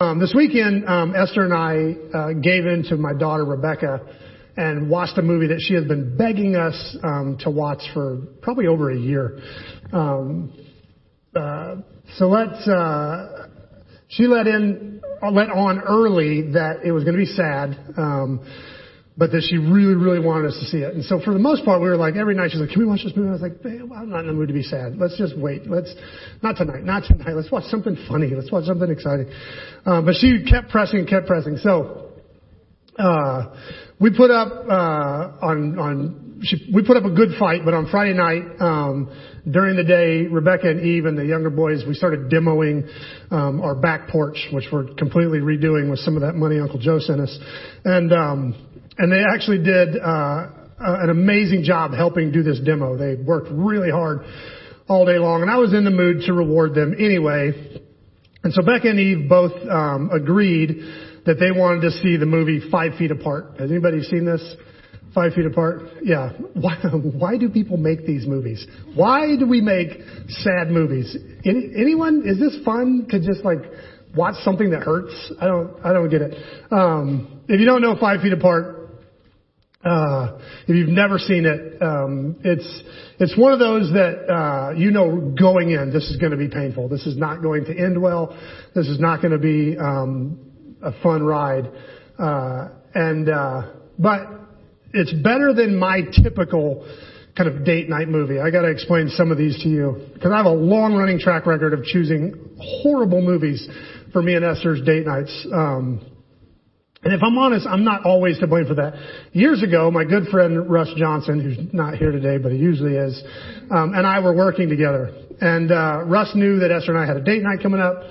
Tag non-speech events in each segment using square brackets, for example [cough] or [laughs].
Um, this weekend, um, Esther and I uh, gave in to my daughter Rebecca and watched a movie that she has been begging us um, to watch for probably over a year. Um, uh, so let's. Uh, she let in, let on early that it was going to be sad. But that she really, really wanted us to see it. And so for the most part, we were like, every night she's like, can we watch this movie? I was like, I'm not in the mood to be sad. Let's just wait. Let's, not tonight, not tonight. Let's watch something funny. Let's watch something exciting. Um, but she kept pressing and kept pressing. So, uh, we put up, uh, on, on, she, we put up a good fight, but on Friday night, um, during the day, Rebecca and Eve and the younger boys, we started demoing um, our back porch, which we're completely redoing with some of that money Uncle Joe sent us. And um, and they actually did uh, uh, an amazing job helping do this demo. They worked really hard all day long, and I was in the mood to reward them anyway. And so Becca and Eve both um, agreed that they wanted to see the movie Five Feet Apart. Has anybody seen this? Five Feet Apart? Yeah. [laughs] Why, why do people make these movies? Why do we make sad movies? Any, anyone? Is this fun to just like watch something that hurts? I don't. I don't get it. Um, if you don't know Five Feet Apart, uh, if you've never seen it, um, it's it's one of those that uh, you know going in, this is going to be painful. This is not going to end well. This is not going to be um, a fun ride. Uh, and uh, but it's better than my typical kind of date night movie. I got to explain some of these to you because I have a long running track record of choosing horrible movies for me and Esther's date nights. Um, and if I'm honest, I'm not always to blame for that. Years ago, my good friend Russ Johnson, who's not here today, but he usually is, um, and I were working together. And uh, Russ knew that Esther and I had a date night coming up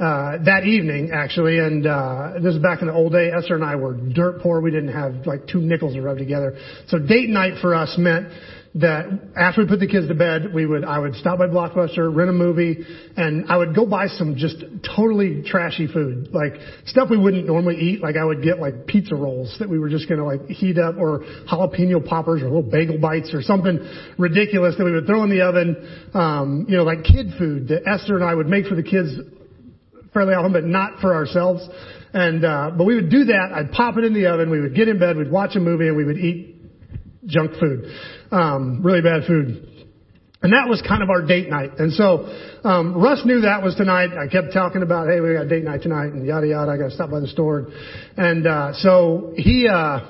uh, that evening, actually. And uh, this is back in the old day. Esther and I were dirt poor. We didn't have like two nickels to rub together. So date night for us meant that after we put the kids to bed, we would, I would stop by Blockbuster, rent a movie, and I would go buy some just totally trashy food, like stuff we wouldn't normally eat. Like I would get like pizza rolls that we were just gonna like heat up, or jalapeno poppers, or little bagel bites, or something ridiculous that we would throw in the oven. Um, you know, like kid food that Esther and I would make for the kids fairly often, but not for ourselves. And uh, but we would do that. I'd pop it in the oven. We would get in bed. We'd watch a movie, and we would eat junk food, um, really bad food. And that was kind of our date night. And so, um, Russ knew that was tonight. I kept talking about, hey, we got date night tonight and yada yada. I got to stop by the store. And, uh, so he, uh,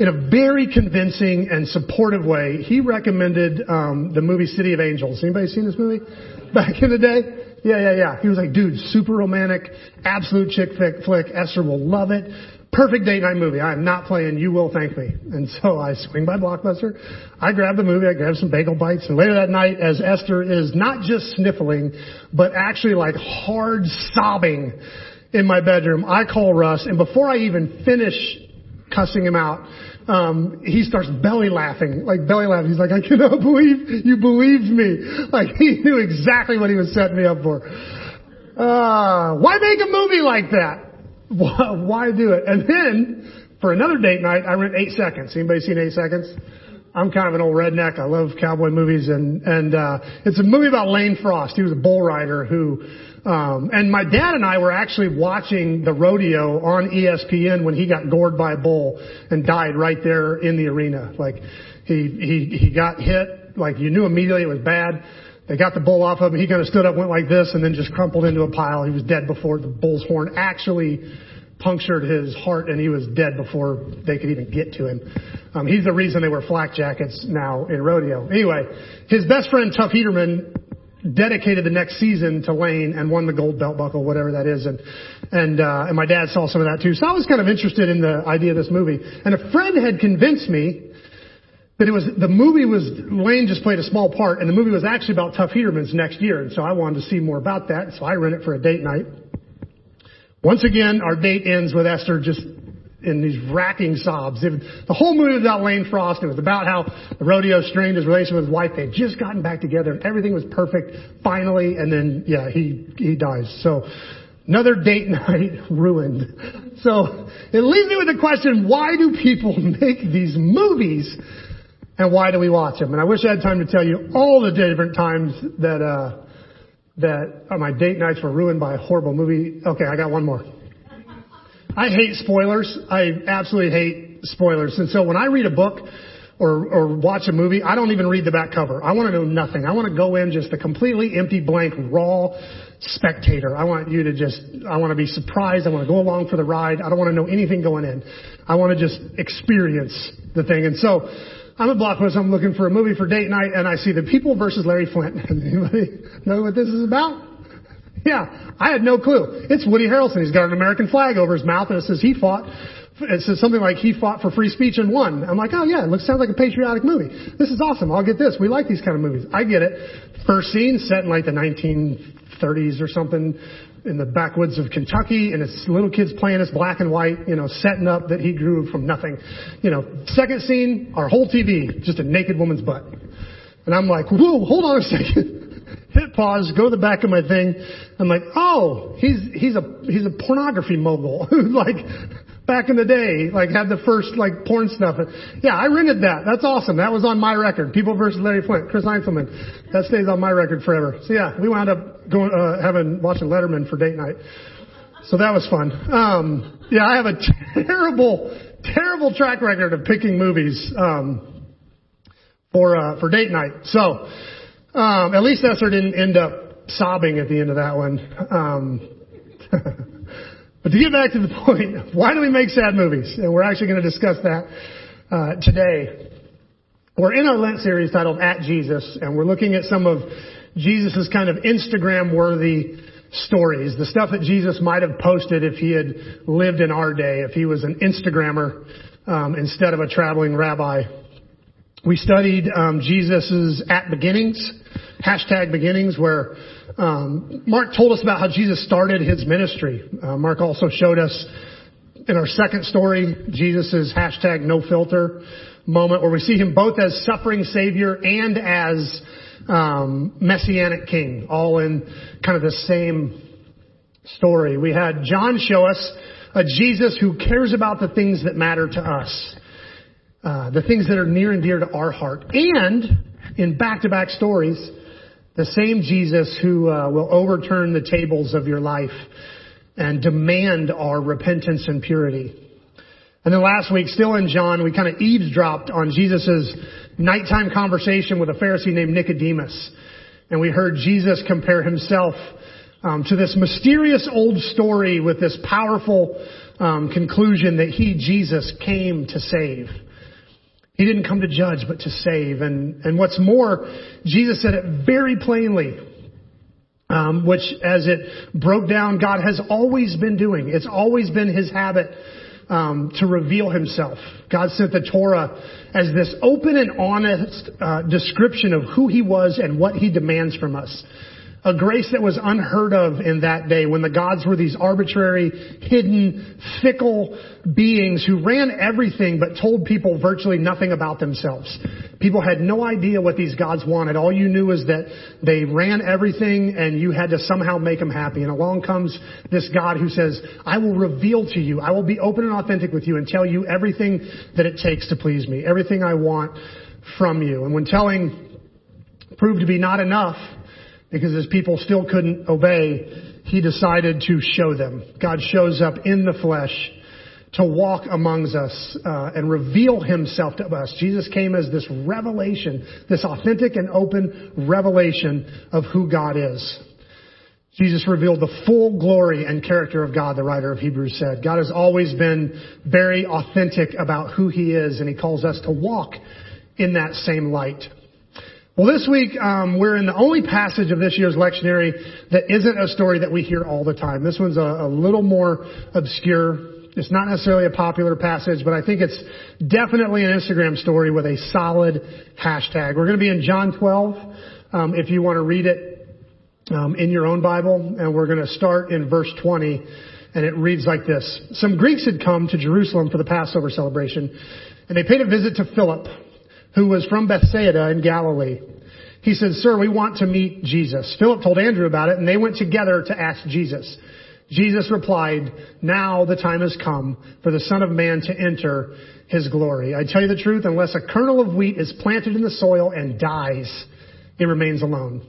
in a very convincing and supportive way, he recommended, um, the movie City of Angels. Anybody seen this movie [laughs] back in the day? Yeah, yeah, yeah. He was like, dude, super romantic, absolute chick flick. Esther will love it. Perfect date night movie. I'm not playing You Will Thank Me. And so I swing by Blockbuster. I grab the movie. I grab some bagel bites. And later that night, as Esther is not just sniffling, but actually like hard sobbing in my bedroom, I call Russ. And before I even finish cussing him out, um, he starts belly laughing, like belly laughing. He's like, I cannot believe you believed me. Like he knew exactly what he was setting me up for. Uh, why make a movie like that? Why do it? And then for another date night, I rent Eight Seconds. Anybody seen Eight Seconds? I'm kind of an old redneck. I love cowboy movies, and and uh, it's a movie about Lane Frost. He was a bull rider who, um, and my dad and I were actually watching the rodeo on ESPN when he got gored by a bull and died right there in the arena. Like he he he got hit. Like you knew immediately it was bad. They got the bull off of him. He kind of stood up, went like this, and then just crumpled into a pile. He was dead before the bull's horn actually punctured his heart, and he was dead before they could even get to him. Um, he's the reason they wear flak jackets now in rodeo. Anyway, his best friend Tuff Hedeman dedicated the next season to Lane and won the gold belt buckle, whatever that is, and and uh, and my dad saw some of that too. So I was kind of interested in the idea of this movie, and a friend had convinced me but it was, the movie was, Lane just played a small part, and the movie was actually about Tuff Hedeman's next year, and so I wanted to see more about that, so I rent it for a date night. Once again, our date ends with Esther just in these racking sobs. It, the whole movie was about Lane Frost. It was about how the rodeo strained his relationship with his wife. They had just gotten back together and everything was perfect finally. And then, yeah, he, he dies. So another date [laughs] night ruined. So it leaves me with the question, why do people [laughs] make these movies and why do we watch them? And I wish I had time to tell you all the different times that, uh, that uh, my date nights were ruined by a horrible movie. Okay, I got one more. I hate spoilers. I absolutely hate spoilers. And so when I read a book or, or watch a movie, I don't even read the back cover. I want to know nothing. I want to go in just a completely empty blank, raw spectator. I want you to just, I want to be surprised. I want to go along for the ride. I don't want to know anything going in. I want to just experience the thing. And so I'm at Blockbuster. I'm looking for a movie for date night, and I see The People versus Larry Flynt. [laughs] Anybody know what this is about? Yeah, I had no clue. It's Woody Harrelson. He's got an American flag over his mouth, and it says he fought. It says something like he fought for free speech and won. I'm like, oh yeah, it looks sounds like a patriotic movie. This is awesome. I'll get this. We like these kind of movies. I get it. First scene set in like the 1930s or something in the backwoods of Kentucky, and it's little kids playing this black and white, you know, setting up that he grew from nothing. You know, second scene, our whole TV, just a naked woman's butt. And I'm like, whoa, hold on a second. [laughs] Hit pause, go to the back of my thing. I'm like, oh, he's, he's a, he's a pornography mogul. [laughs] like, back in the day, like had the first like porn stuff. Yeah, I rented that. That's awesome. That was on my record. People versus Larry Flynt, Chris Heinzelman. That stays on my record forever. So yeah, we wound up going, uh, having, watching Letterman for date night. So that was fun. Um, yeah, I have a [laughs] terrible, terrible track record of picking movies, um, for, uh, for date night. So, um, at least Esther didn't end up sobbing at the end of that one. Um, [laughs] but to get back to the [laughs] point, why do we make sad movies? And we're actually going to discuss that uh, today. We're in our Lent series titled At Jesus, and we're looking at some of Jesus' kind of Instagram-worthy stories, the stuff that Jesus might have posted if he had lived in our day, if he was an Instagrammer um, instead of a traveling rabbi. We studied um, Jesus' at beginnings, hashtag beginnings, where um, Mark told us about how Jesus started his ministry. Uh, Mark also showed us in our second story Jesus' hashtag no filter moment, where we see him both as suffering Savior and as um, messianic King, all in kind of the same story. We had John show us a Jesus who cares about the things that matter to us. Uh, the things that are near and dear to our heart. And in back-to-back stories, the same Jesus who uh, will overturn the tables of your life and demand our repentance and purity. And then last week, still in John, we kind of eavesdropped on Jesus' nighttime conversation with a Pharisee named Nicodemus. And we heard Jesus compare himself um, to this mysterious old story with this powerful um, conclusion that he, Jesus, came to save. He didn't come to judge, but to save. And, and what's more, Jesus said it very plainly, um, which as it broke down, God has always been doing. It's always been His habit um, to reveal Himself. God sent the Torah as this open and honest uh, description of who He was and what He demands from us a grace that was unheard of in that day when the gods were these arbitrary, hidden, fickle beings who ran everything but told people virtually nothing about themselves. People had no idea what these gods wanted. All you knew was that they ran everything and you had to somehow make them happy. And along comes this God who says, I will reveal to you, I will be open and authentic with you and tell you everything that it takes to please me, everything I want from you. And when telling proved to be not enough, because his people still couldn't obey, he decided to show them. God shows up in the flesh to walk amongst us uh, and reveal himself to us. Jesus came as this revelation, this authentic and open revelation of who God is. Jesus revealed the full glory and character of God, the writer of Hebrews said. God has always been very authentic about who he is, and he calls us to walk in that same light. Well, this week um, we're in the only passage of this year's lectionary that isn't a story that we hear all the time. This one's a, a little more obscure. It's not necessarily a popular passage, but I think it's definitely an Instagram story with a solid hashtag. We're going to be in John 12. Um, if you want to read it um, in your own Bible, and we're going to start in verse 20, and it reads like this: Some Greeks had come to Jerusalem for the Passover celebration, and they paid a visit to Philip who was from Bethsaida in Galilee. He said, Sir, we want to meet Jesus. Philip told Andrew about it, and they went together to ask Jesus. Jesus replied, Now the time has come for the Son of Man to enter his glory. I tell you the truth, unless a kernel of wheat is planted in the soil and dies, it remains alone.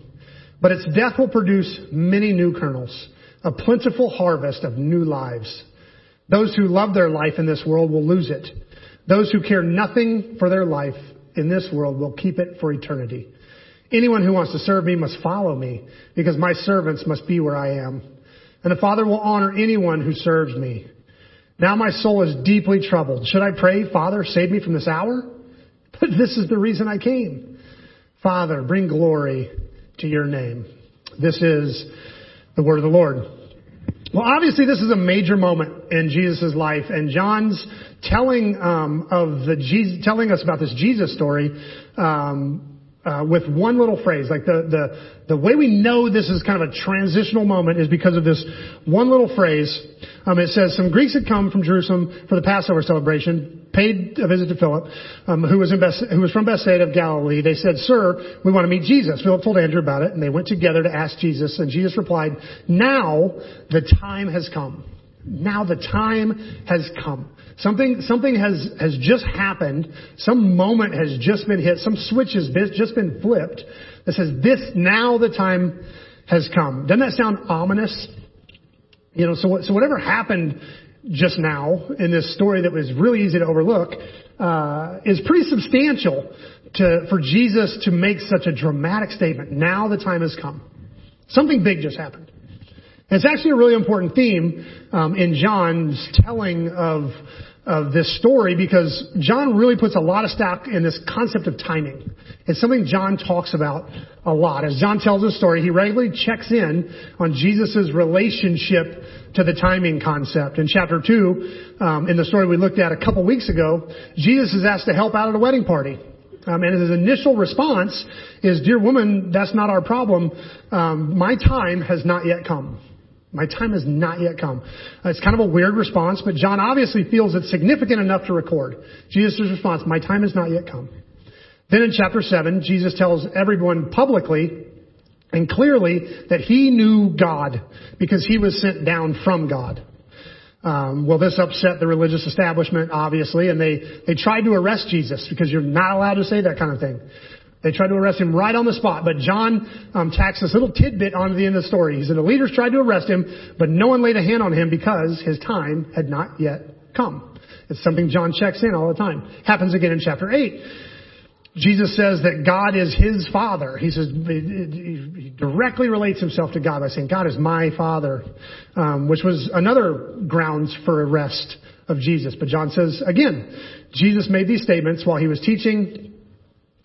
but its death will produce many new kernels, a plentiful harvest of new lives. Those who love their life in this world will lose it. Those who care nothing for their life in this world will keep it for eternity. Anyone who wants to serve me must follow me, because my servants must be where I am. And the Father will honor anyone who serves me. Now my soul is deeply troubled. Should I pray, Father, save me from this hour? [laughs] But this is the reason I came. Father, bring glory to your name. This is the word of the Lord. Well, obviously, this is a major moment in Jesus' life, and John's telling um, of the Jesus, telling us about this Jesus story um, with one little phrase. Like the, the, the way we know this is kind of a transitional moment is because of this one little phrase. Um, it says, some Greeks had come from Jerusalem for the Passover celebration, paid a visit to Philip, um, who was in Beth, who was from Bethsaida of Galilee. They said, sir, we want to meet Jesus. Philip told Andrew about it and they went together to ask Jesus and Jesus replied, now the time has come. Now the time has come. Something, something has, has just happened. Some moment has just been hit. Some switch has been, just been flipped that says this, now the time has come. Doesn't that sound ominous? You know, so, so whatever happened just now in this story that was really easy to overlook, uh, is pretty substantial to, for Jesus to make such a dramatic statement. Now the time has come. Something big just happened. And it's actually a really important theme um, in John's telling of of this story because John really puts a lot of stock in this concept of timing. It's something John talks about a lot. As John tells the story, he regularly checks in on Jesus' relationship to the timing concept. In chapter 2, um, in the story we looked at a couple weeks ago, Jesus is asked to help out at a wedding party. Um, and his initial response is, Dear woman, that's not our problem. Um, my time has not yet come. My time has not yet come. Uh, it's kind of a weird response, but John obviously feels it's significant enough to record. Jesus' response, my time has not yet come. Then in chapter 7, Jesus tells everyone publicly and clearly that he knew God because he was sent down from God. Um, well, this upset the religious establishment, obviously, and they, they tried to arrest Jesus because you're not allowed to say that kind of thing. They tried to arrest him right on the spot, but John um, tacks this little tidbit onto the end of the story. He said the leaders tried to arrest him, but no one laid a hand on him because his time had not yet come. It's something John checks in all the time. Happens again in chapter 8. Jesus says that God is his father. He says he directly relates himself to God by saying, "God is my father," um, which was another grounds for arrest of Jesus. But John says again, Jesus made these statements while he was teaching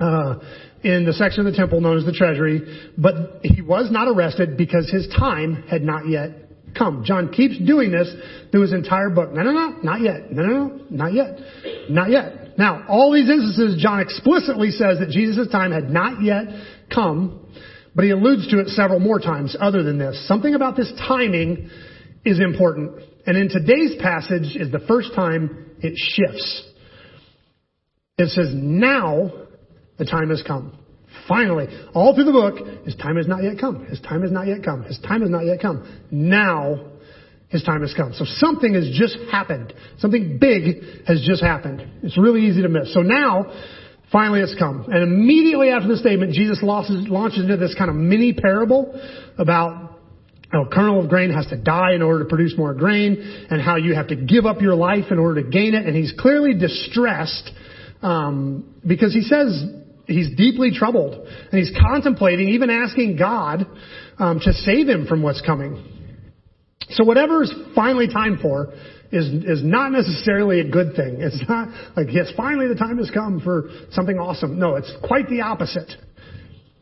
uh, in the section of the temple known as the treasury, but he was not arrested because his time had not yet come. John keeps doing this through his entire book. No, no, no, not yet. No, no, no, not yet. Not yet. Now, all these instances, John explicitly says that Jesus' time had not yet come, but he alludes to it several more times other than this. Something about this timing is important. And in today's passage is the first time it shifts. It says, now the time has come. Finally, all through the book, his time has not yet come. His time has not yet come. His time has not yet come. Now, his time has come. So something has just happened. Something big has just happened. It's really easy to miss. So now, finally it's come. And immediately after the statement, Jesus launches, into this kind of mini parable about how a kernel of grain has to die in order to produce more grain, and how you have to give up your life in order to gain it. And he's clearly distressed um, because he says he's deeply troubled, and he's contemplating, even asking God um, to save him from what's coming. So whatever is finally time for is is not necessarily a good thing. It's not like yes, finally the time has come for something awesome. No, it's quite the opposite.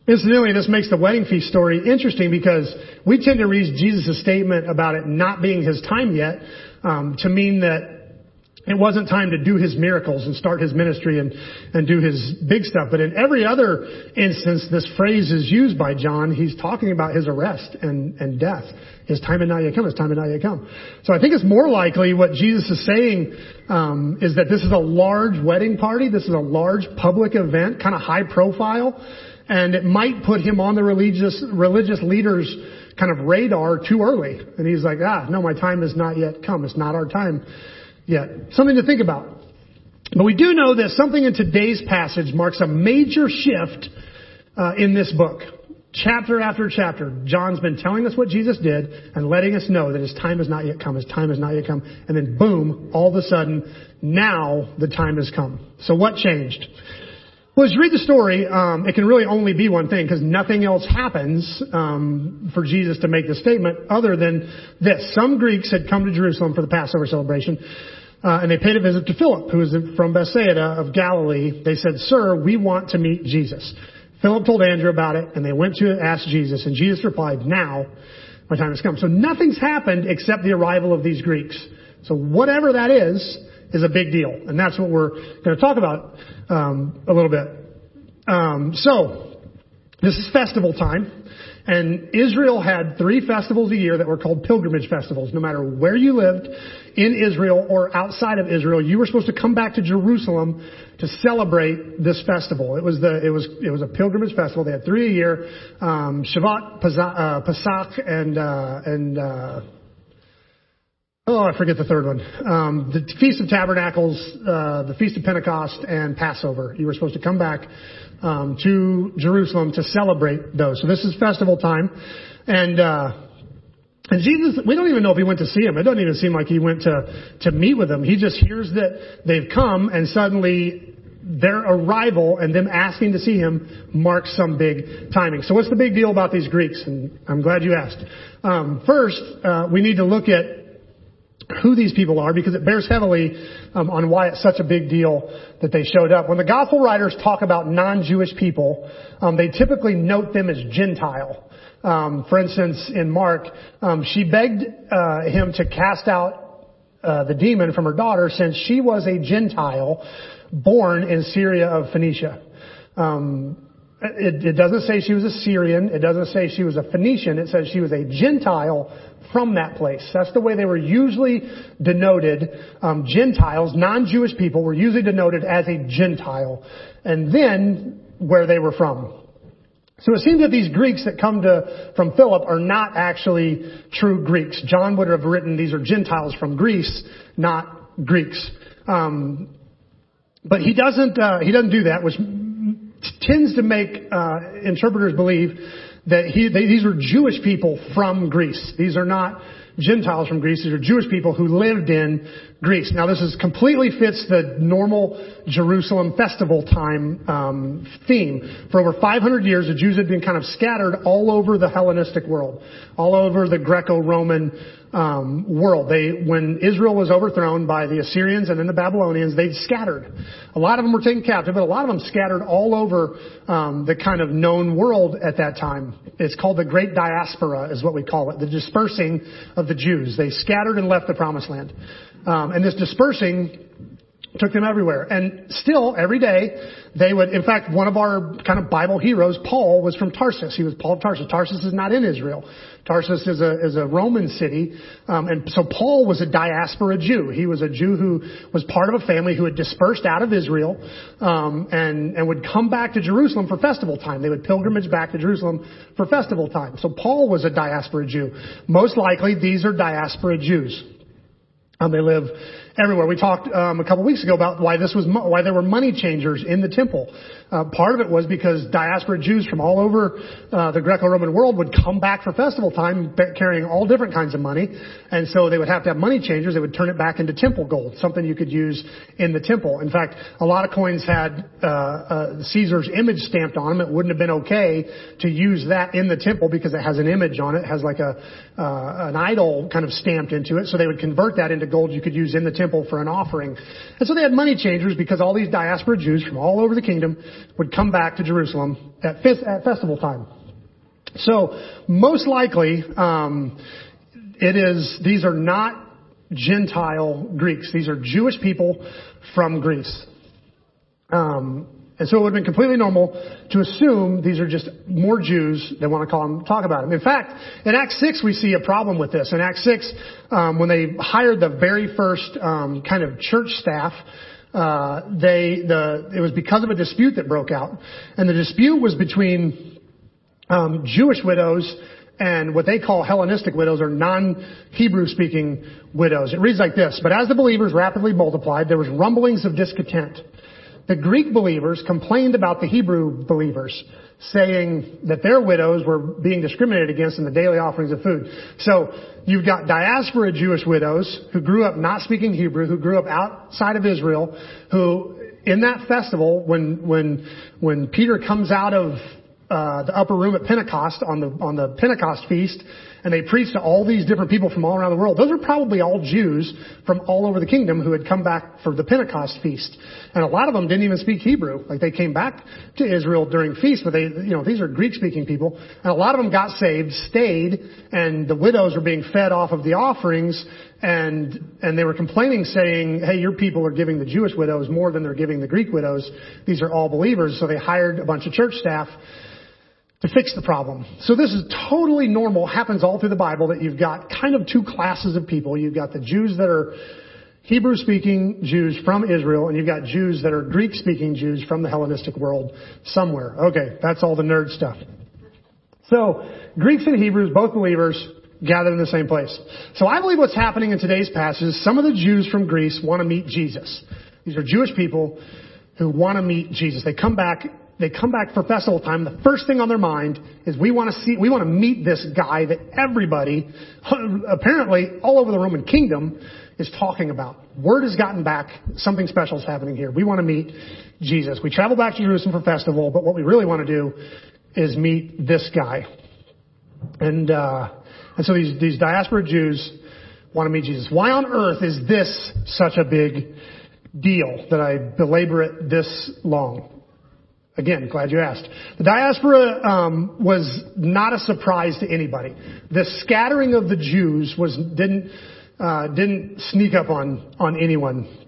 Incidentally, this makes the wedding feast story interesting because we tend to read Jesus' statement about it not being his time yet um, to mean that it wasn't time to do his miracles and start his ministry and, and do his big stuff. But in every other instance this phrase is used by John, he's talking about his arrest and, and death. His time had not yet come. His time had not yet come. So I think it's more likely what Jesus is saying um, is that this is a large wedding party. This is a large public event, kind of high profile, and it might put him on the religious religious leaders' kind of radar too early. And he's like, ah, no, my time has not yet come. It's not our time yet. Something to think about. But we do know that something in today's passage marks a major shift uh, in this book. chapter after chapter, John's been telling us what Jesus did and letting us know that his time has not yet come, his time has not yet come. And then boom, all of a sudden, now the time has come. So what changed? Well, as you read the story, um, it can really only be one thing because nothing else happens um, for Jesus to make the statement other than this. Some Greeks had come to Jerusalem for the Passover celebration, uh, and they paid a visit to Philip, who was from Bethsaida of Galilee. They said, "Sir, we want to meet Jesus." Philip told Andrew about it, and they went to ask Jesus, and Jesus replied, "Now, my time has come." So nothing's happened except the arrival of these Greeks. So whatever that is, is a big deal, and that's what we're going to talk about um, a little bit. Um, so this is festival time. And Israel had three festivals a year that were called pilgrimage festivals. No matter where you lived in Israel or outside of Israel, you were supposed to come back to Jerusalem to celebrate this festival. It was the it was it was a pilgrimage festival. They had three a year: um, Shavuot, uh, Pesach, and uh, and uh, oh, I forget the third one. Um, the Feast of Tabernacles, uh, the Feast of Pentecost, and Passover. You were supposed to come back um, to Jerusalem to celebrate those. So this is festival time, and uh, and Jesus, we don't even know if he went to see him. It doesn't even seem like he went to to meet with them. He just hears that they've come, and suddenly their arrival and them asking to see him marks some big timing. So what's the big deal about these Greeks? And I'm glad you asked. Um, first, uh, we need to look at who these people are because it bears heavily um, on why it's such a big deal that they showed up. When the gospel writers talk about non-Jewish people, um, they typically note them as Gentile. Um, for instance, in Mark, um, she begged uh, him to cast out uh, the demon from her daughter since she was a Gentile born in Syria of Phoenicia. Um, it, it, doesn't say she was a Syrian. It doesn't say she was a Phoenician. It says she was a Gentile from that place. That's the way they were usually denoted. Um, Gentiles, non-Jewish people, were usually denoted as a Gentile, and then where they were from. So it seems that these Greeks that come to from Philip are not actually true Greeks. John would have written these are Gentiles from Greece, not Greeks. Um, but he doesn't. Uh, he doesn't do that, which tends to make uh, interpreters believe that he, they, these were Jewish people from Greece. These are not Gentiles from Greece. These are Jewish people who lived in Greece. Now this is completely fits the normal Jerusalem festival time um, theme. For over 500 years, the Jews had been kind of scattered all over the Hellenistic world, all over the Greco-Roman um, world. They, when Israel was overthrown by the Assyrians and then the Babylonians, they scattered. A lot of them were taken captive, but a lot of them scattered all over um, the kind of known world at that time. It's called the Great Diaspora, is what we call it, the dispersing of the Jews. They scattered and left the Promised Land, um, and this dispersing took them everywhere. And still, every day, they would, in fact, one of our kind of Bible heroes, Paul, was from Tarsus. He was Paul of Tarsus. Tarsus is not in Israel. Tarsus is a, is a Roman city. Um, and so Paul was a diaspora Jew. He was a Jew who was part of a family who had dispersed out of Israel, um, and, and would come back to Jerusalem for festival time. They would pilgrimage back to Jerusalem for festival time. So Paul was a diaspora Jew. Most likely, these are diaspora Jews. Um, they live everywhere. We talked um, a couple weeks ago about why this was why there were money changers in the temple. Uh, part of it was because diaspora Jews from all over uh, the Greco-Roman world would come back for festival time carrying all different kinds of money, and so they would have to have money changers. They would turn it back into temple gold, something you could use in the temple. In fact, a lot of coins had uh, uh, Caesar's image stamped on them. It wouldn't have been okay to use that in the temple because it has an image on it, it has like a uh, an idol kind of stamped into it. So they would convert that into gold you could use in the temple for an offering. And so they had money changers because all these diaspora Jews from all over the kingdom would come back to Jerusalem at, at festival time. So most likely, um, it is these are not Gentile Greeks. These are Jewish people from Greece. Um, and so it would have been completely normal to assume these are just more Jews that want to call them, talk about them. In fact, in Acts 6 we see a problem with this. In Acts 6, um, when they hired the very first um, kind of church staff, uh, they the it was because of a dispute that broke out, and the dispute was between um, Jewish widows and what they call Hellenistic widows or non-Hebrew speaking widows. It reads like this: But as the believers rapidly multiplied, there was rumblings of discontent. The Greek believers complained about the Hebrew believers, saying that their widows were being discriminated against in the daily offerings of food. So you've got diaspora Jewish widows who grew up not speaking Hebrew, who grew up outside of Israel, who in that festival, when when when Peter comes out of uh, the upper room at Pentecost on the on the Pentecost feast, and they preached to all these different people from all around the world. Those are probably all Jews from all over the kingdom who had come back for the Pentecost feast. And a lot of them didn't even speak Hebrew. Like they came back to Israel during feast, but they, you know, these are Greek speaking people. And a lot of them got saved, stayed, and the widows were being fed off of the offerings and and they were complaining saying hey your people are giving the jewish widows more than they're giving the greek widows these are all believers so they hired a bunch of church staff to fix the problem. So this is totally normal, happens all through the Bible that you've got kind of two classes of people. You've got the Jews that are Hebrew speaking Jews from Israel and you've got Jews that are Greek speaking Jews from the Hellenistic world somewhere. Okay, that's all the nerd stuff. So, Greeks and Hebrews, both believers, gathered in the same place. So I believe what's happening in today's passage is some of the Jews from Greece want to meet Jesus. These are Jewish people who want to meet Jesus. They come back they come back for festival time, the first thing on their mind is we want to see, we want to meet this guy that everybody, [laughs] apparently all over the Roman kingdom, is talking about. Word has gotten back, something special is happening here. We want to meet Jesus. We travel back to Jerusalem for festival, but what we really want to do is meet this guy. And, uh, and so these, these diaspora Jews want to meet Jesus. Why on earth is this such a big deal that I belabor it this long? Again, glad you asked. The diaspora um, was not a surprise to anybody. The scattering of the Jews was didn't uh, didn't sneak up on on anyone.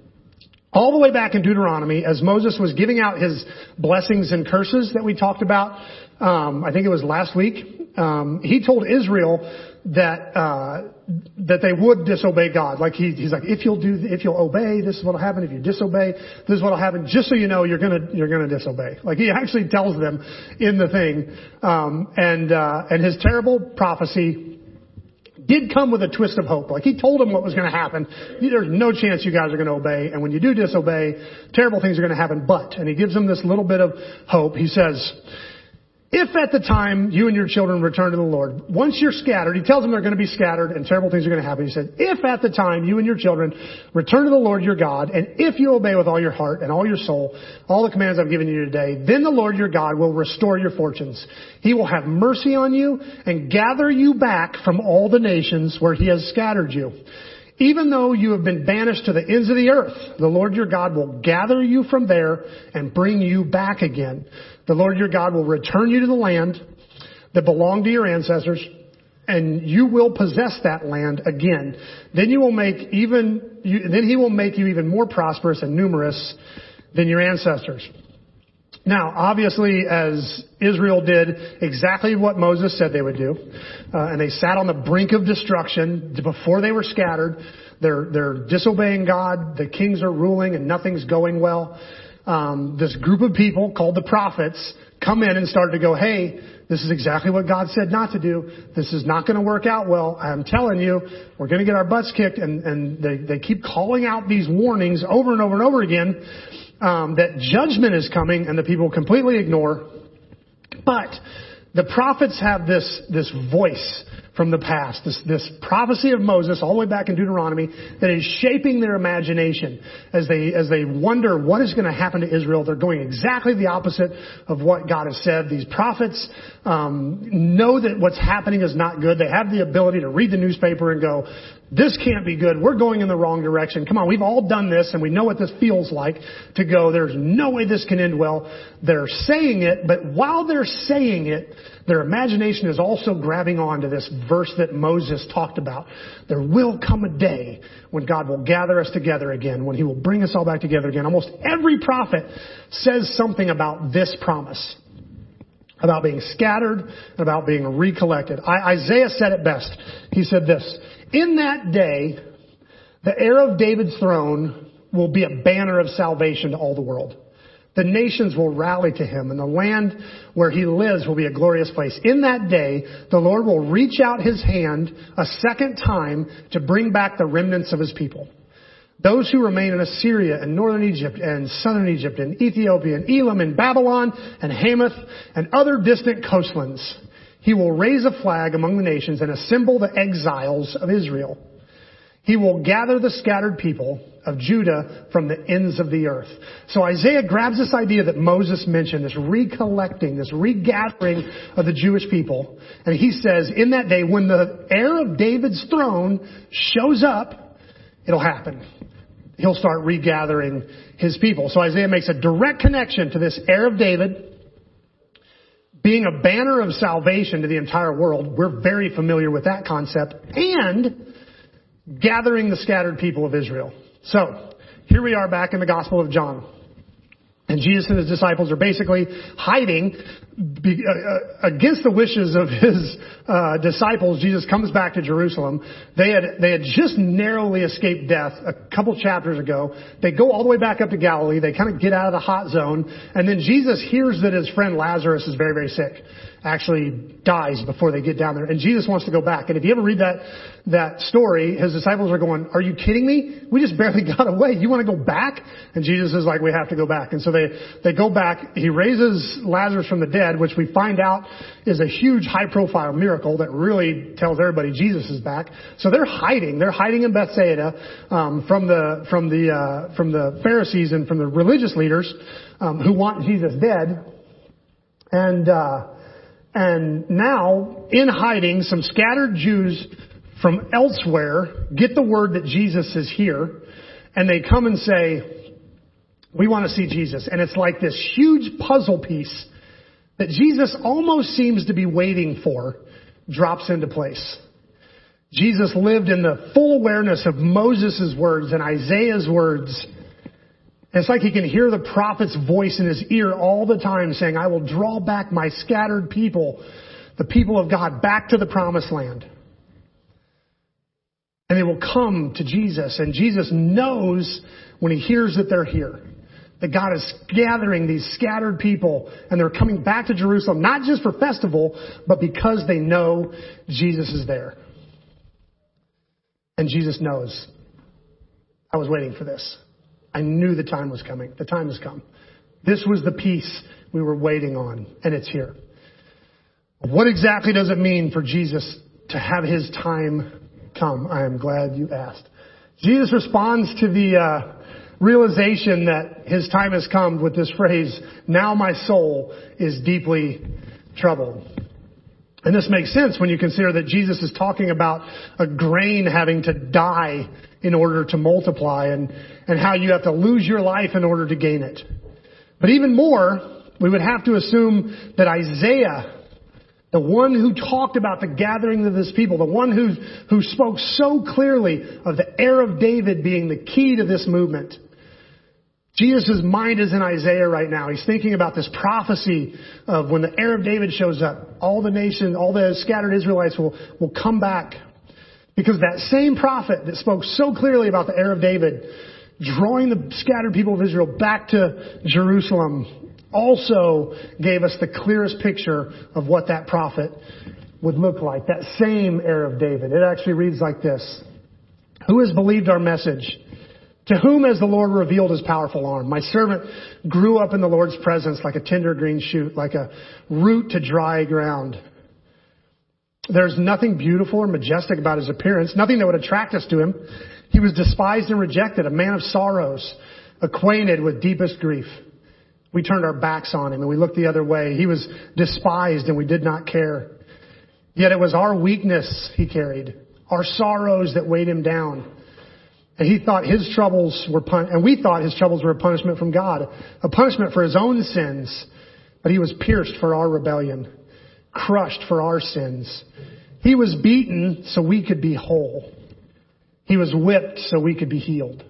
All the way back in Deuteronomy, as Moses was giving out his blessings and curses that we talked about, um, I think it was last week. Um, he told Israel that uh, that they would disobey God. Like he, he's like, if you'll do, if you'll obey, this is what'll happen. If you disobey, this is what'll happen. Just so you know, you're gonna you're gonna disobey. Like he actually tells them in the thing, um, and uh, and his terrible prophecy did come with a twist of hope. Like he told them what was going to happen. There's no chance you guys are going to obey, and when you do disobey, terrible things are going to happen. But, and he gives them this little bit of hope. He says. If at the time you and your children return to the Lord, once you're scattered, he tells them they're going to be scattered and terrible things are going to happen. He said, if at the time you and your children return to the Lord your God, and if you obey with all your heart and all your soul, all the commands I've given you today, then the Lord your God will restore your fortunes. He will have mercy on you and gather you back from all the nations where he has scattered you. Even though you have been banished to the ends of the earth, the Lord your God will gather you from there and bring you back again. The Lord your God will return you to the land that belonged to your ancestors, and you will possess that land again. Then you will make even, you, then he will make you even more prosperous and numerous than your ancestors. Now, obviously, as Israel did exactly what Moses said they would do, uh, and they sat on the brink of destruction before they were scattered. They're, they're disobeying God. The kings are ruling and nothing's going well um, this group of people called the prophets come in and started to go, hey, this is exactly what God said not to do. This is not going to work out well. I'm telling you, we're going to get our butts kicked. And, and they, they keep calling out these warnings over and over and over again um, that judgment is coming, and the people completely ignore. But the prophets have this this voice from the past, this, this prophecy of Moses all the way back in Deuteronomy that is shaping their imagination as they, as they wonder what is going to happen to Israel. They're going exactly the opposite of what God has said. These prophets um, know that what's happening is not good. They have the ability to read the newspaper and go, this can't be good. We're going in the wrong direction. Come on, we've all done this and we know what this feels like to go, there's no way this can end well. They're saying it, but while they're saying it, their imagination is also grabbing on to this verse that Moses talked about. There will come a day when God will gather us together again, when He will bring us all back together again. Almost every prophet says something about this promise about being scattered, and about being recollected. I, Isaiah said it best. He said this, in that day, the heir of David's throne will be a banner of salvation to all the world. The nations will rally to him and the land where he lives will be a glorious place. In that day, the Lord will reach out his hand a second time to bring back the remnants of his people. those who remain in Assyria and northern Egypt and southern Egypt and Ethiopia and Elam and Babylon and Hamath and other distant coastlands. He will raise a flag among the nations and assemble the exiles of Israel. He will gather the scattered people of Judah from the ends of the earth. So Isaiah grabs this idea that Moses mentioned, this recollecting, this regathering of the Jewish people. And he says, in that day, when the heir of David's throne shows up, it'll happen. He'll start regathering his people. So Isaiah makes a direct connection to this heir of David being a banner of salvation to the entire world. We're very familiar with that concept. And gathering the scattered people of Israel. So, here we are back in the Gospel of John. And Jesus and his disciples are basically hiding uh, uh, against the wishes of his uh, disciples. Jesus comes back to Jerusalem. They had they had just narrowly escaped death a couple chapters ago. They go all the way back up to Galilee. They kind of get out of the hot zone, and then Jesus hears that his friend Lazarus is very very sick actually dies before they get down there. And Jesus wants to go back. And if you ever read that, that story, his disciples are going, are you kidding me? We just barely [laughs] got away. You want to go back? And Jesus is like, we have to go back. And so they, they go back. He raises Lazarus from the dead, which we find out is a huge high profile miracle that really tells everybody Jesus is back. So they're hiding. They're hiding in Bethsaida, um, from the, from the, uh, from the Pharisees and from the religious leaders, um, who want Jesus dead. And, uh, and now, in hiding, some scattered Jews from elsewhere get the word that Jesus is here, and they come and say, we want to see Jesus. And it's like this huge puzzle piece that Jesus almost seems to be waiting for drops into place. Jesus lived in the full awareness of Moses' words and Isaiah's words it's like he can hear the prophet's voice in his ear all the time saying, I will draw back my scattered people, the people of God, back to the promised land. And they will come to Jesus. And Jesus knows when he hears that they're here. That God is gathering these scattered people and they're coming back to Jerusalem, not just for festival, but because they know Jesus is there. And Jesus knows. I was waiting for this. I knew the time was coming. The time has come. This was the peace we were waiting on, and it's here. What exactly does it mean for Jesus to have his time come? I am glad you asked. Jesus responds to the uh, realization that his time has come with this phrase, now my soul is deeply troubled. And this makes sense when you consider that Jesus is talking about a grain having to die in order to multiply and, and how you have to lose your life in order to gain it. But even more, we would have to assume that Isaiah, the one who talked about the gathering of this people, the one who, who spoke so clearly of the heir of David being the key to this movement, Jesus' mind is in Isaiah right now. He's thinking about this prophecy of when the heir of David shows up, all the nation, all the scattered Israelites will, will come back because that same prophet that spoke so clearly about the heir of David, drawing the scattered people of Israel back to Jerusalem, also gave us the clearest picture of what that prophet would look like. That same heir of David. It actually reads like this. Who has believed our message? To whom has the Lord revealed his powerful arm? My servant grew up in the Lord's presence like a tender green shoot, like a root to dry ground. There's nothing beautiful or majestic about his appearance, nothing that would attract us to him. He was despised and rejected, a man of sorrows, acquainted with deepest grief. We turned our backs on him and we looked the other way. He was despised and we did not care. Yet it was our weakness he carried, our sorrows that weighed him down. And he thought his troubles were pun- and we thought his troubles were a punishment from God, a punishment for his own sins. But he was pierced for our rebellion crushed for our sins. He was beaten so we could be whole. He was whipped so we could be healed.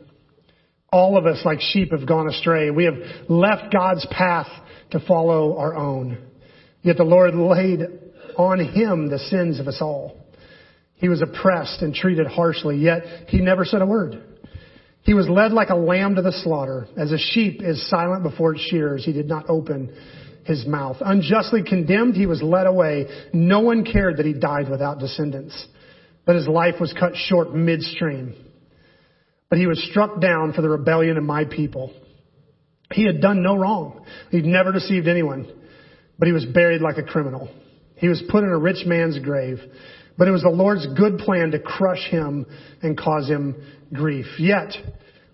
All of us, like sheep, have gone astray. We have left God's path to follow our own. Yet the Lord laid on him the sins of us all. He was oppressed and treated harshly, yet he never said a word. He was led like a lamb to the slaughter. As a sheep is silent before its shears, he did not open his mouth. Unjustly condemned, he was led away. No one cared that he died without descendants, but his life was cut short midstream. but he was struck down for the rebellion of my people. He had done no wrong. He'd never deceived anyone, but he was buried like a criminal. He was put in a rich man's grave, but it was the Lord's good plan to crush him and cause him grief. Yet,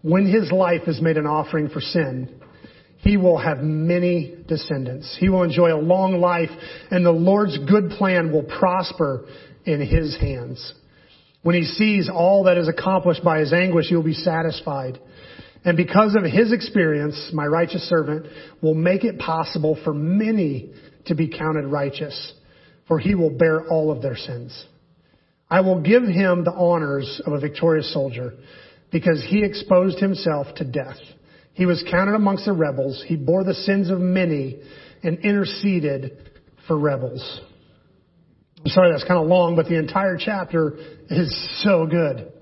when his life is made an offering for sin, he will have many descendants. He will enjoy a long life and the Lord's good plan will prosper in his hands. When he sees all that is accomplished by his anguish, he will be satisfied. And because of his experience, my righteous servant will make it possible for many to be counted righteous, for he will bear all of their sins. I will give him the honors of a victorious soldier because he exposed himself to death. He was counted amongst the rebels. He bore the sins of many and interceded for rebels. I'm sorry that's kind of long, but the entire chapter is so good.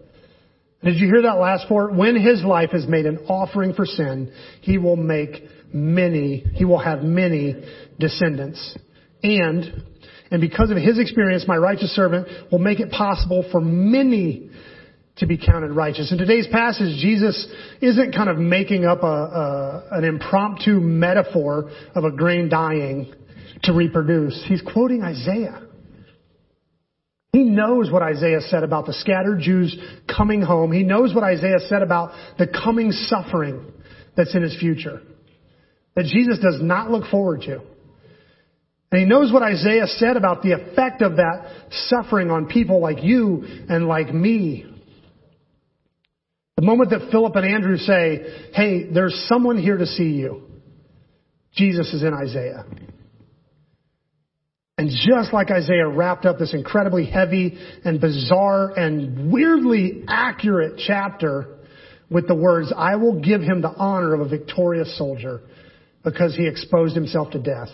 Did you hear that last part? When his life is made an offering for sin, he will make many, he will have many descendants. And, and because of his experience, my righteous servant will make it possible for many to be counted righteous. In today's passage, Jesus isn't kind of making up a, a, an impromptu metaphor of a grain dying to reproduce. He's quoting Isaiah. He knows what Isaiah said about the scattered Jews coming home. He knows what Isaiah said about the coming suffering that's in his future. That Jesus does not look forward to. And he knows what Isaiah said about the effect of that suffering on people like you and like me. The moment that Philip and Andrew say, hey, there's someone here to see you. Jesus is in Isaiah. And just like Isaiah wrapped up this incredibly heavy and bizarre and weirdly accurate chapter with the words, I will give him the honor of a victorious soldier because he exposed himself to death.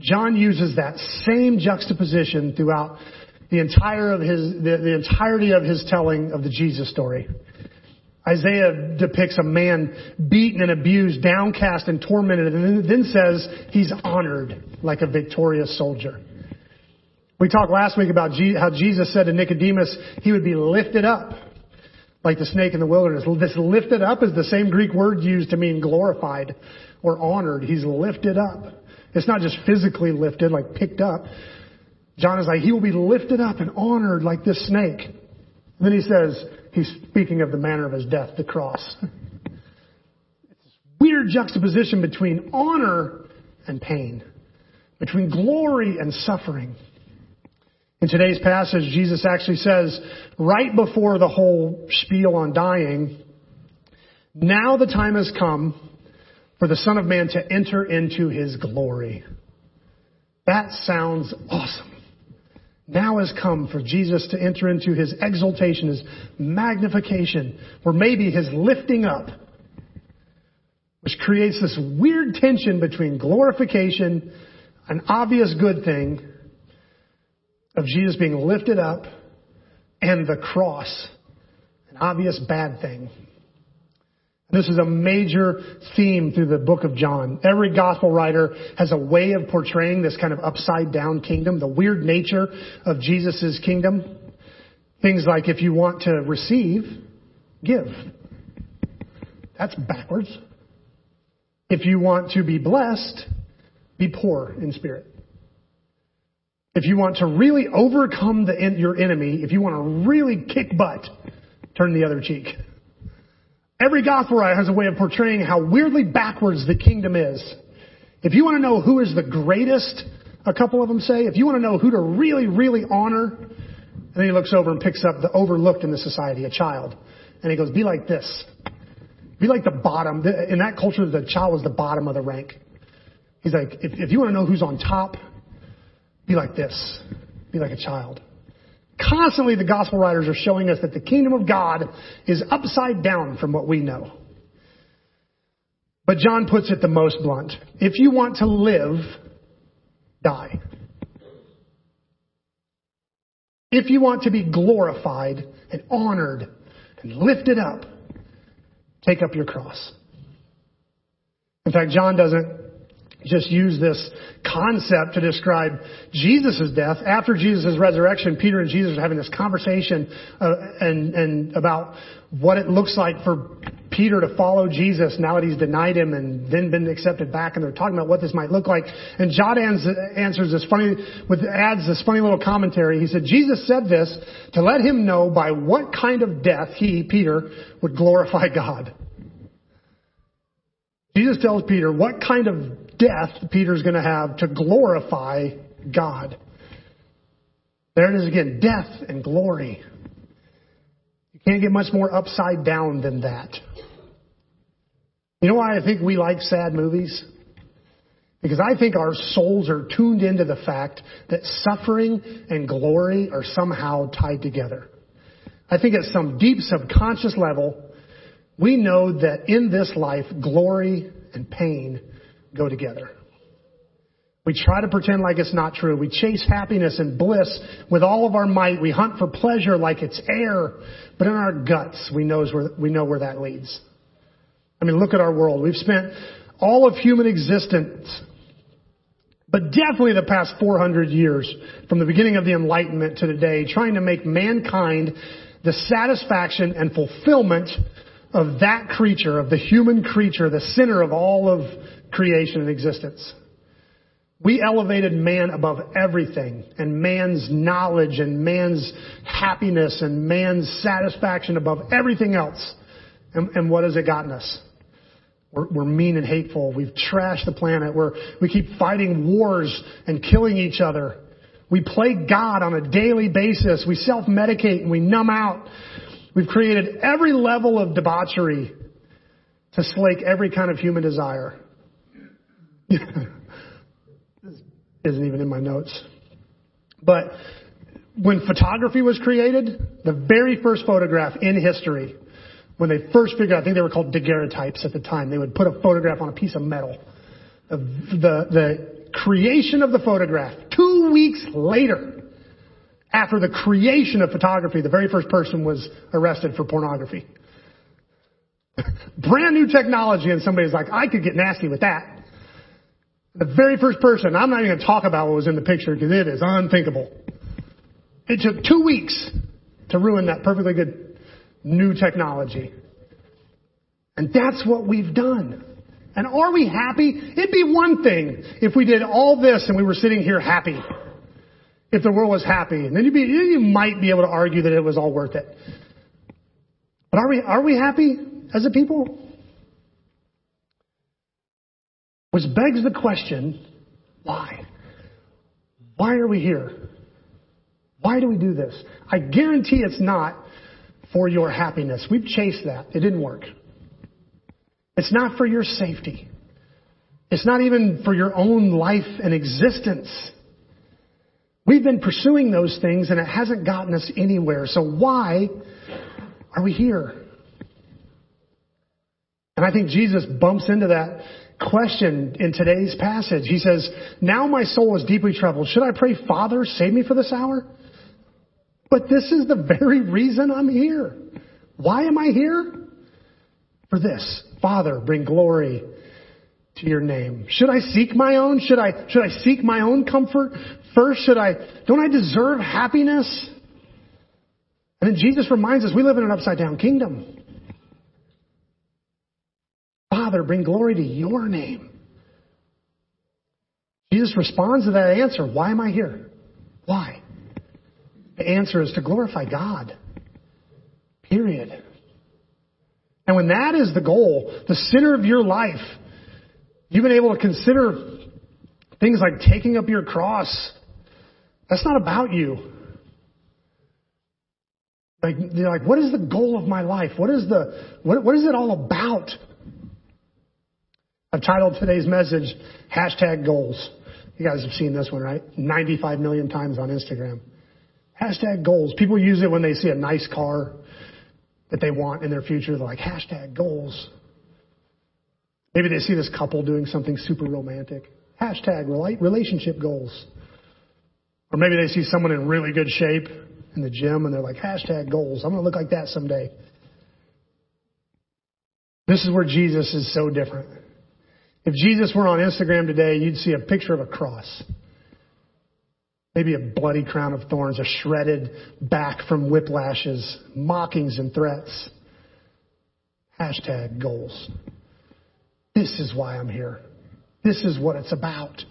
John uses that same juxtaposition throughout the entire of his, the, the entirety of his telling of the Jesus story. Isaiah depicts a man beaten and abused, downcast and tormented, and then says he's honored like a victorious soldier. We talked last week about how Jesus said to Nicodemus he would be lifted up like the snake in the wilderness. This lifted up is the same Greek word used to mean glorified or honored. He's lifted up. It's not just physically lifted, like picked up. John is like, he will be lifted up and honored like this snake. And then he says, he's speaking of the manner of his death, the cross. It's this weird juxtaposition between honor and pain, between glory and suffering. In today's passage, Jesus actually says, right before the whole spiel on dying, now the time has come for the Son of Man to enter into his glory. That sounds awesome now has come for Jesus to enter into his exaltation, his magnification, or maybe his lifting up, which creates this weird tension between glorification, an obvious good thing, of Jesus being lifted up, and the cross, an obvious bad thing. This is a major theme through the book of John. Every gospel writer has a way of portraying this kind of upside down kingdom, the weird nature of Jesus' kingdom. Things like if you want to receive, give. That's backwards. If you want to be blessed, be poor in spirit. If you want to really overcome the, your enemy, if you want to really kick butt, turn the other cheek. Every gospel writer has a way of portraying how weirdly backwards the kingdom is. If you want to know who is the greatest, a couple of them say, if you want to know who to really, really honor, and then he looks over and picks up the overlooked in the society, a child. And he goes, be like this. Be like the bottom. In that culture, the child was the bottom of the rank. He's like, if, if you want to know who's on top, be like this. Be like a child. Constantly the gospel writers are showing us that the kingdom of God is upside down from what we know. But John puts it the most blunt. If you want to live, die. If you want to be glorified and honored and lifted up, take up your cross. In fact, John doesn't just use this concept to describe Jesus' death. After Jesus' resurrection, Peter and Jesus are having this conversation uh, and, and about what it looks like for Peter to follow Jesus now that he's denied him and then been accepted back. And they're talking about what this might look like. And John answers this funny, with adds this funny little commentary. He said, Jesus said this to let him know by what kind of death he, Peter, would glorify God. Jesus tells Peter what kind of death Peter's going to have to glorify God. There it is again, death and glory. You can't get much more upside down than that. You know why I think we like sad movies? Because I think our souls are tuned into the fact that suffering and glory are somehow tied together. I think at some deep subconscious level, we know that in this life, glory and pain go together. We try to pretend like it's not true. We chase happiness and bliss with all of our might. We hunt for pleasure like it's air. But in our guts, we, knows where, we know where that leads. I mean, look at our world. We've spent all of human existence, but definitely the past 400 years, from the beginning of the Enlightenment to today, trying to make mankind the satisfaction and fulfillment of that creature, of the human creature, the center of all of creation and existence. We elevated man above everything and man's knowledge and man's happiness and man's satisfaction above everything else. And, and what has it gotten us? We're, we're, mean and hateful. We've trashed the planet. We're, we keep fighting wars and killing each other. We play God on a daily basis. We self-medicate and we numb out. We've created every level of debauchery to slake every kind of human desire. Isn't even in my notes. But when photography was created, the very first photograph in history, when they first figured out, I think they were called daguerreotypes at the time, they would put a photograph on a piece of metal. The, the, the creation of the photograph, two weeks later, after the creation of photography, the very first person was arrested for pornography. [laughs] Brand new technology, and somebody's like, I could get nasty with that. The very first person, I'm not even going to talk about what was in the picture because it is unthinkable. It took two weeks to ruin that perfectly good new technology. And that's what we've done. And are we happy? It'd be one thing if we did all this and we were sitting here happy. If the world was happy. And then you'd be, you might be able to argue that it was all worth it. But are we, are we happy as a people? Which begs the question, why? Why are we here? Why do we do this? I guarantee it's not for your happiness. We've chased that. It didn't work. It's not for your safety. It's not even for your own life and existence. We've been pursuing those things and it hasn't gotten us anywhere. So why are we here? And I think Jesus bumps into that question in today's passage. He says, Now my soul is deeply troubled. Should I pray, Father, save me for this hour? But this is the very reason I'm here. Why am I here? For this. Father, bring glory to your name. Should I seek my own? Should I, should I seek my own comfort first? Should I, don't I deserve happiness? And then Jesus reminds us we live in an upside down kingdom. Father, bring glory to your name. Jesus responds to that answer. Why am I here? Why? The answer is to glorify God. Period. And when that is the goal, the center of your life, you've been able to consider things like taking up your cross. That's not about you. Like, you're like, what is the goal of my life? What is the, what, what is it all about? I've titled today's message, hashtag goals. You guys have seen this one, right? 95 million times on Instagram. Hashtag goals. People use it when they see a nice car that they want in their future. They're like, hashtag goals. Maybe they see this couple doing something super romantic. Hashtag relationship goals. Or maybe they see someone in really good shape in the gym and they're like, hashtag goals. I'm going to look like that someday. This is where Jesus is so different. If Jesus were on Instagram today, you'd see a picture of a cross. Maybe a bloody crown of thorns, a shredded back from whiplashes, mockings and threats. Hashtag goals. This is why I'm here. This is what it's about.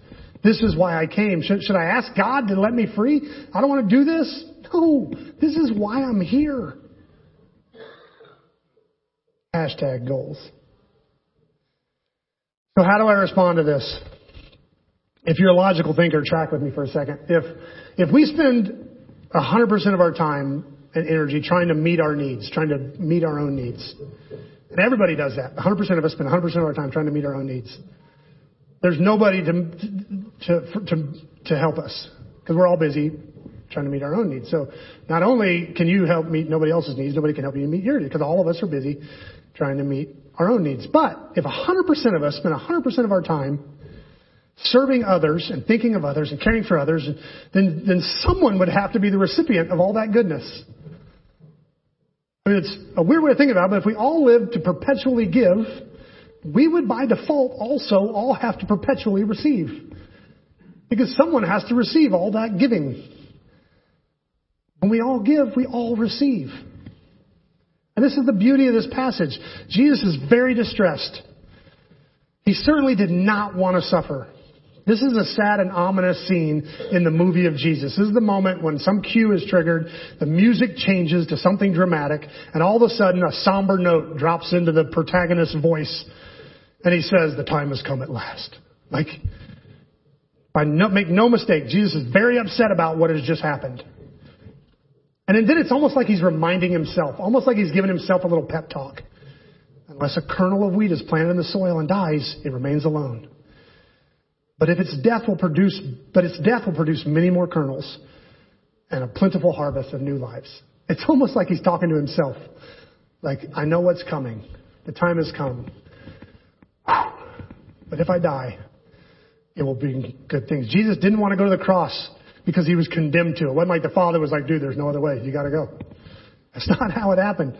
This is why I came. Should, should I ask God to let me free? I don't want to do this. No, this is why I'm here. Hashtag goals. So how do I respond to this? If you're a logical thinker, track with me for a second. If, if we spend 100% of our time and energy trying to meet our needs, trying to meet our own needs, and everybody does that. 100% of us spend 100% of our time trying to meet our own needs. There's nobody to, to, to, to help us because we're all busy trying to meet our own needs. So not only can you help meet nobody else's needs, nobody can help you meet your needs because all of us are busy trying to meet our own needs. But if 100% of us spend 100% of our time serving others and thinking of others and caring for others, then, then someone would have to be the recipient of all that goodness. I mean, it's a weird way to think about it, but if we all lived to perpetually give, we would by default also all have to perpetually receive. Because someone has to receive all that giving. When we all give, we all receive. And this is the beauty of this passage. Jesus is very distressed. He certainly did not want to suffer. This is a sad and ominous scene in the movie of Jesus. This is the moment when some cue is triggered, the music changes to something dramatic, and all of a sudden a somber note drops into the protagonist's voice, and he says, the time has come at last. Like, by no, make no mistake, Jesus is very upset about what has just happened. And then it's almost like he's reminding himself, almost like he's giving himself a little pep talk. Unless a kernel of wheat is planted in the soil and dies, it remains alone. But if its death will produce, but its death will produce many more kernels and a plentiful harvest of new lives. It's almost like he's talking to himself. Like, I know what's coming. The time has come. But if I die, it will bring good things. Jesus didn't want to go to the cross because he was condemned to. It wasn't like the Father was like, dude, there's no other way. You gotta go. That's [laughs] not how it happened.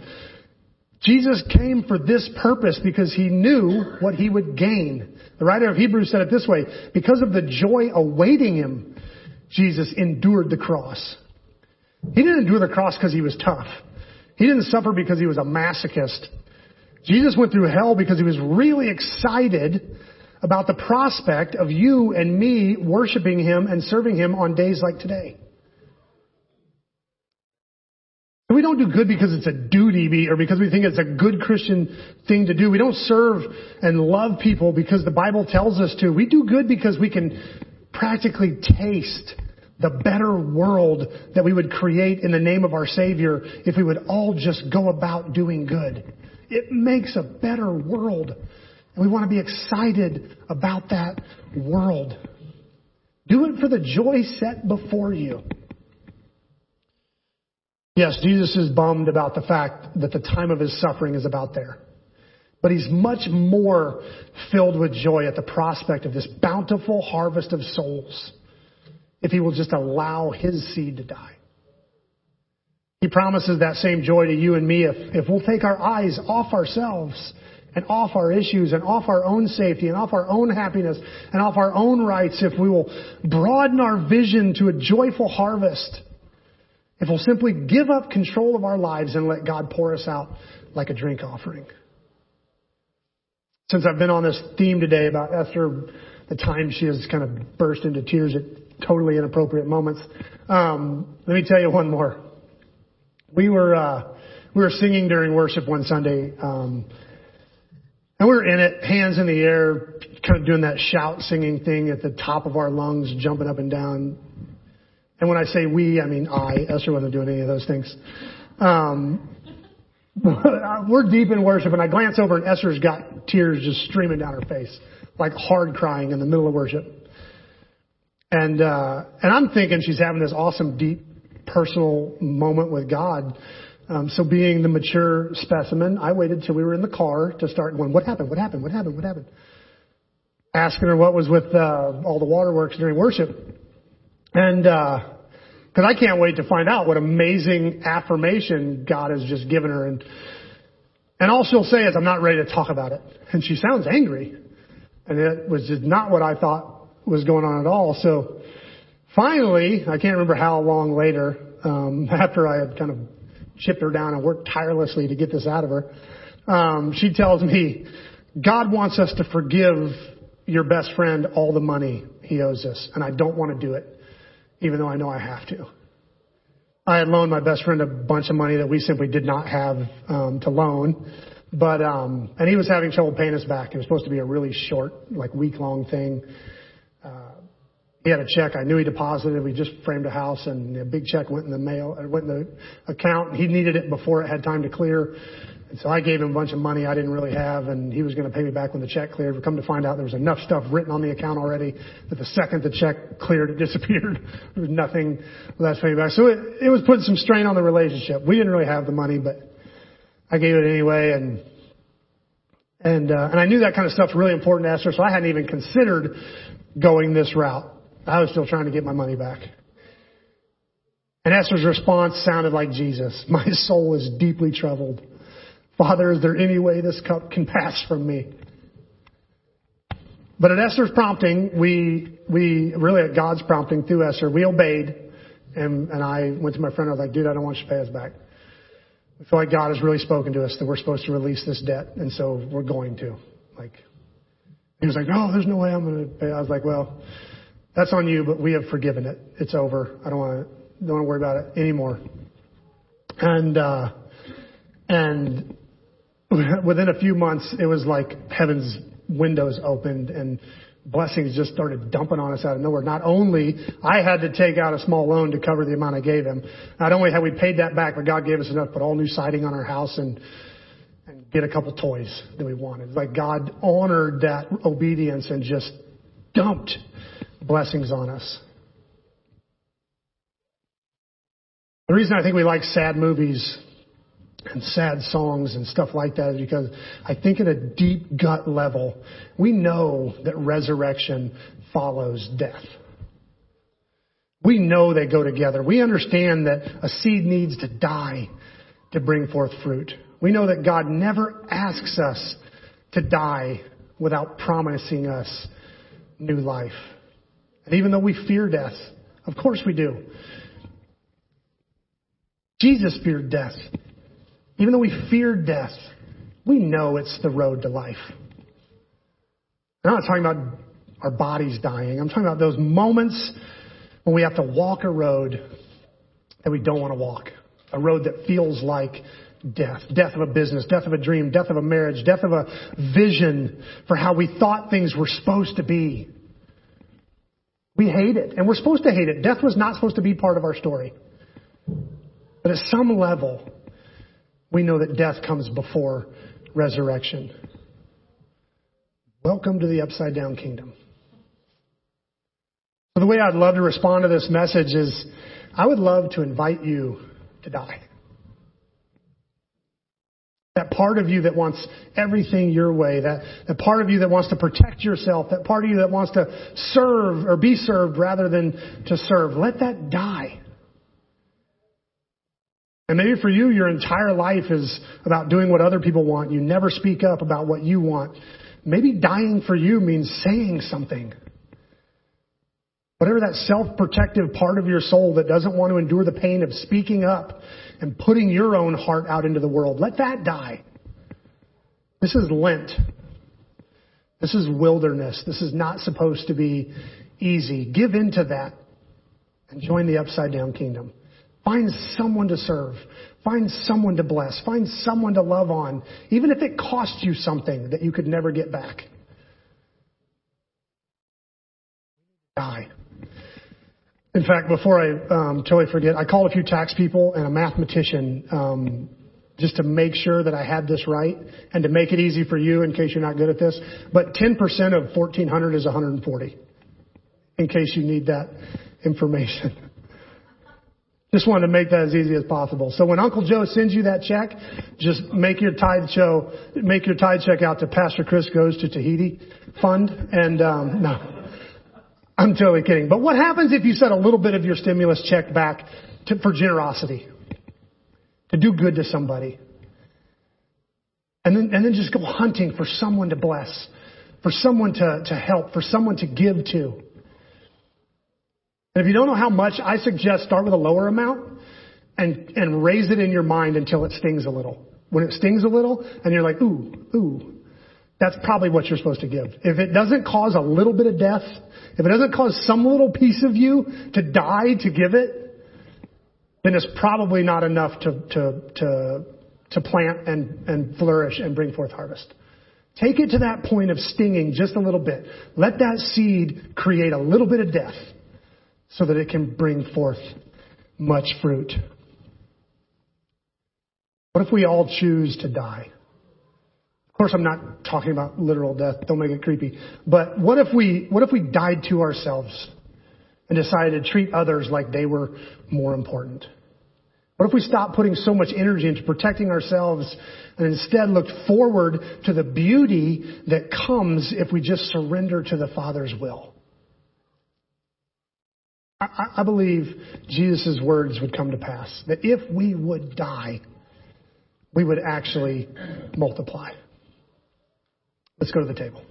Jesus came for this purpose because he knew what he would gain. The writer of Hebrews said it this way, because of the joy awaiting him, Jesus endured the cross. He didn't endure the cross because he was tough. He didn't suffer because he was a masochist. Jesus went through hell because he was really excited about the prospect of you and me worshiping him and serving him on days like today. We don't do good because it's a duty or because we think it's a good Christian thing to do. We don't serve and love people because the Bible tells us to. We do good because we can practically taste the better world that we would create in the name of our Savior if we would all just go about doing good. It makes a better world. And we want to be excited about that world. Do it for the joy set before you. Yes, Jesus is bummed about the fact that the time of his suffering is about there. But he's much more filled with joy at the prospect of this bountiful harvest of souls if he will just allow his seed to die. He promises that same joy to you and me if, if we'll take our eyes off ourselves and off our issues and off our own safety and off our own happiness and off our own rights if we will broaden our vision to a joyful harvest if we'll simply give up control of our lives and let God pour us out like a drink offering. Since I've been on this theme today about Esther, the time she has kind of burst into tears at totally inappropriate moments, um, let me tell you one more. We were uh, we were singing during worship one Sunday, um, and we were in it, hands in the air, kind of doing that shout singing thing at the top of our lungs, jumping up and down, and when I say we, I mean I. Esther wasn't doing any of those things. Um, [laughs] we're deep in worship, and I glance over, and Esther's got tears just streaming down her face, like hard crying in the middle of worship. And uh, and I'm thinking she's having this awesome, deep, personal moment with God. Um, so being the mature specimen, I waited till we were in the car to start going, what happened? What happened? What happened? What happened? Asking her what was with uh, all the waterworks during worship. And uh, because I can't wait to find out what amazing affirmation God has just given her. And, and all she'll say is, I'm not ready to talk about it. And she sounds angry. And it was just not what I thought was going on at all. So finally, I can't remember how long later, um, [laughs] after I had kind of chipped her down and worked tirelessly to get this out of her, um, she tells me, God wants us to forgive your best friend all the money he owes us, and I don't want to do it, even though I know I have to. I had loaned my best friend a bunch of money that we simply did not have um, to loan, but um, and he was having trouble paying us back. It was supposed to be a really short, like week long thing. Uh, he had a check I knew he deposited. We just framed a house, and a big check went in the mail, it went in the account. He needed it before it had time to clear. And so I gave him a bunch of money I didn't really have, and he was going to pay me back when the check cleared. We come to find out there was enough stuff written on the account already that the second the check cleared, it [laughs] disappeared. there was nothing left to pay back. So it, it was putting some strain on the relationship. We didn't really have the money, but I gave it anyway, and and uh, and I knew that kind of stuff's really important to Esther, so I hadn't even considered going this route. I was still trying to get my money back. And Esther's response sounded like Jesus. [laughs] My soul is deeply troubled. Father, is there any way this cup can pass from me? But at Esther's prompting, we, we, really at God's prompting through Esther, we obeyed. And, and I went to my friend, I was like, dude, I don't want you to pay us back. I feel like God has really spoken to us that we're supposed to release this debt. And so we're going to. Like, he was like, no, there's no way I'm going to pay. I was like, well, that's on you, but we have forgiven it. It's over. I don't want to, don't want to worry about it anymore. And, uh, and [laughs] within a few months, it was like heaven's windows opened and blessings just started dumping on us out of nowhere. Not only I had to take out a small loan to cover the amount I gave him. Not only had we paid that back, but God gave us enough to put all new siding on our house and and get a couple toys that we wanted. Like God honored that obedience and just dumped blessings on us. The reason I think we like sad movies and sad songs and stuff like that is because I think at a deep gut level, we know that resurrection follows death. We know they go together. We understand that a seed needs to die to bring forth fruit. We know that God never asks us to die without promising us new life. And even though we fear death, of course we do. Jesus feared death. Even though we fear death, we know it's the road to life. I'm not talking about our bodies dying. I'm talking about those moments when we have to walk a road that we don't want to walk. A road that feels like death. Death of a business, death of a dream, death of a marriage, death of a vision for how we thought things were supposed to be. We hate it, and we're supposed to hate it. Death was not supposed to be part of our story. But at some level, we know that death comes before resurrection. Welcome to the upside down kingdom. So the way I'd love to respond to this message is I would love to invite you to die. That part of you that wants everything your way, that, that part of you that wants to protect yourself, that part of you that wants to serve or be served rather than to serve, let that die. And maybe for you, your entire life is about doing what other people want. You never speak up about what you want. Maybe dying for you means saying something. Whatever that self-protective part of your soul that doesn't want to endure the pain of speaking up and putting your own heart out into the world, let that die. This is Lent. This is wilderness. This is not supposed to be easy. Give in to that and join the upside down kingdom. Find someone to serve. Find someone to bless. Find someone to love on, even if it costs you something that you could never get back. Die. In fact, before I um, totally forget, I called a few tax people and a mathematician um, just to make sure that I had this right and to make it easy for you in case you're not good at this. But 10% of 1400 is 140, in case you need that information. [laughs] Just wanted to make that as easy as possible. So when Uncle Joe sends you that check, just make your tithe show, make your tithe check out to Pastor Chris Goes to Tahiti Fund. And um, [laughs] no, I'm totally kidding. But what happens if you set a little bit of your stimulus check back to, for generosity, to do good to somebody, and then and then just go hunting for someone to bless, for someone to, to help, for someone to give to. And if you don't know how much, I suggest start with a lower amount and, and raise it in your mind until it stings a little. When it stings a little and you're like, ooh, ooh, that's probably what you're supposed to give. If it doesn't cause a little bit of death, if it doesn't cause some little piece of you to die to give it, then it's probably not enough to, to, to, to plant and, and flourish and bring forth harvest. Take it to that point of stinging just a little bit. Let that seed create a little bit of death so that it can bring forth much fruit. What if we all choose to die? Of course, I'm not talking about literal death. Don't make it creepy. But what if we, what if we died to ourselves and decided to treat others like they were more important? What if we stopped putting so much energy into protecting ourselves and instead looked forward to the beauty that comes if we just surrender to the Father's will? I, I believe Jesus' words would come to pass. That if we would die, we would actually multiply. Let's go to the table.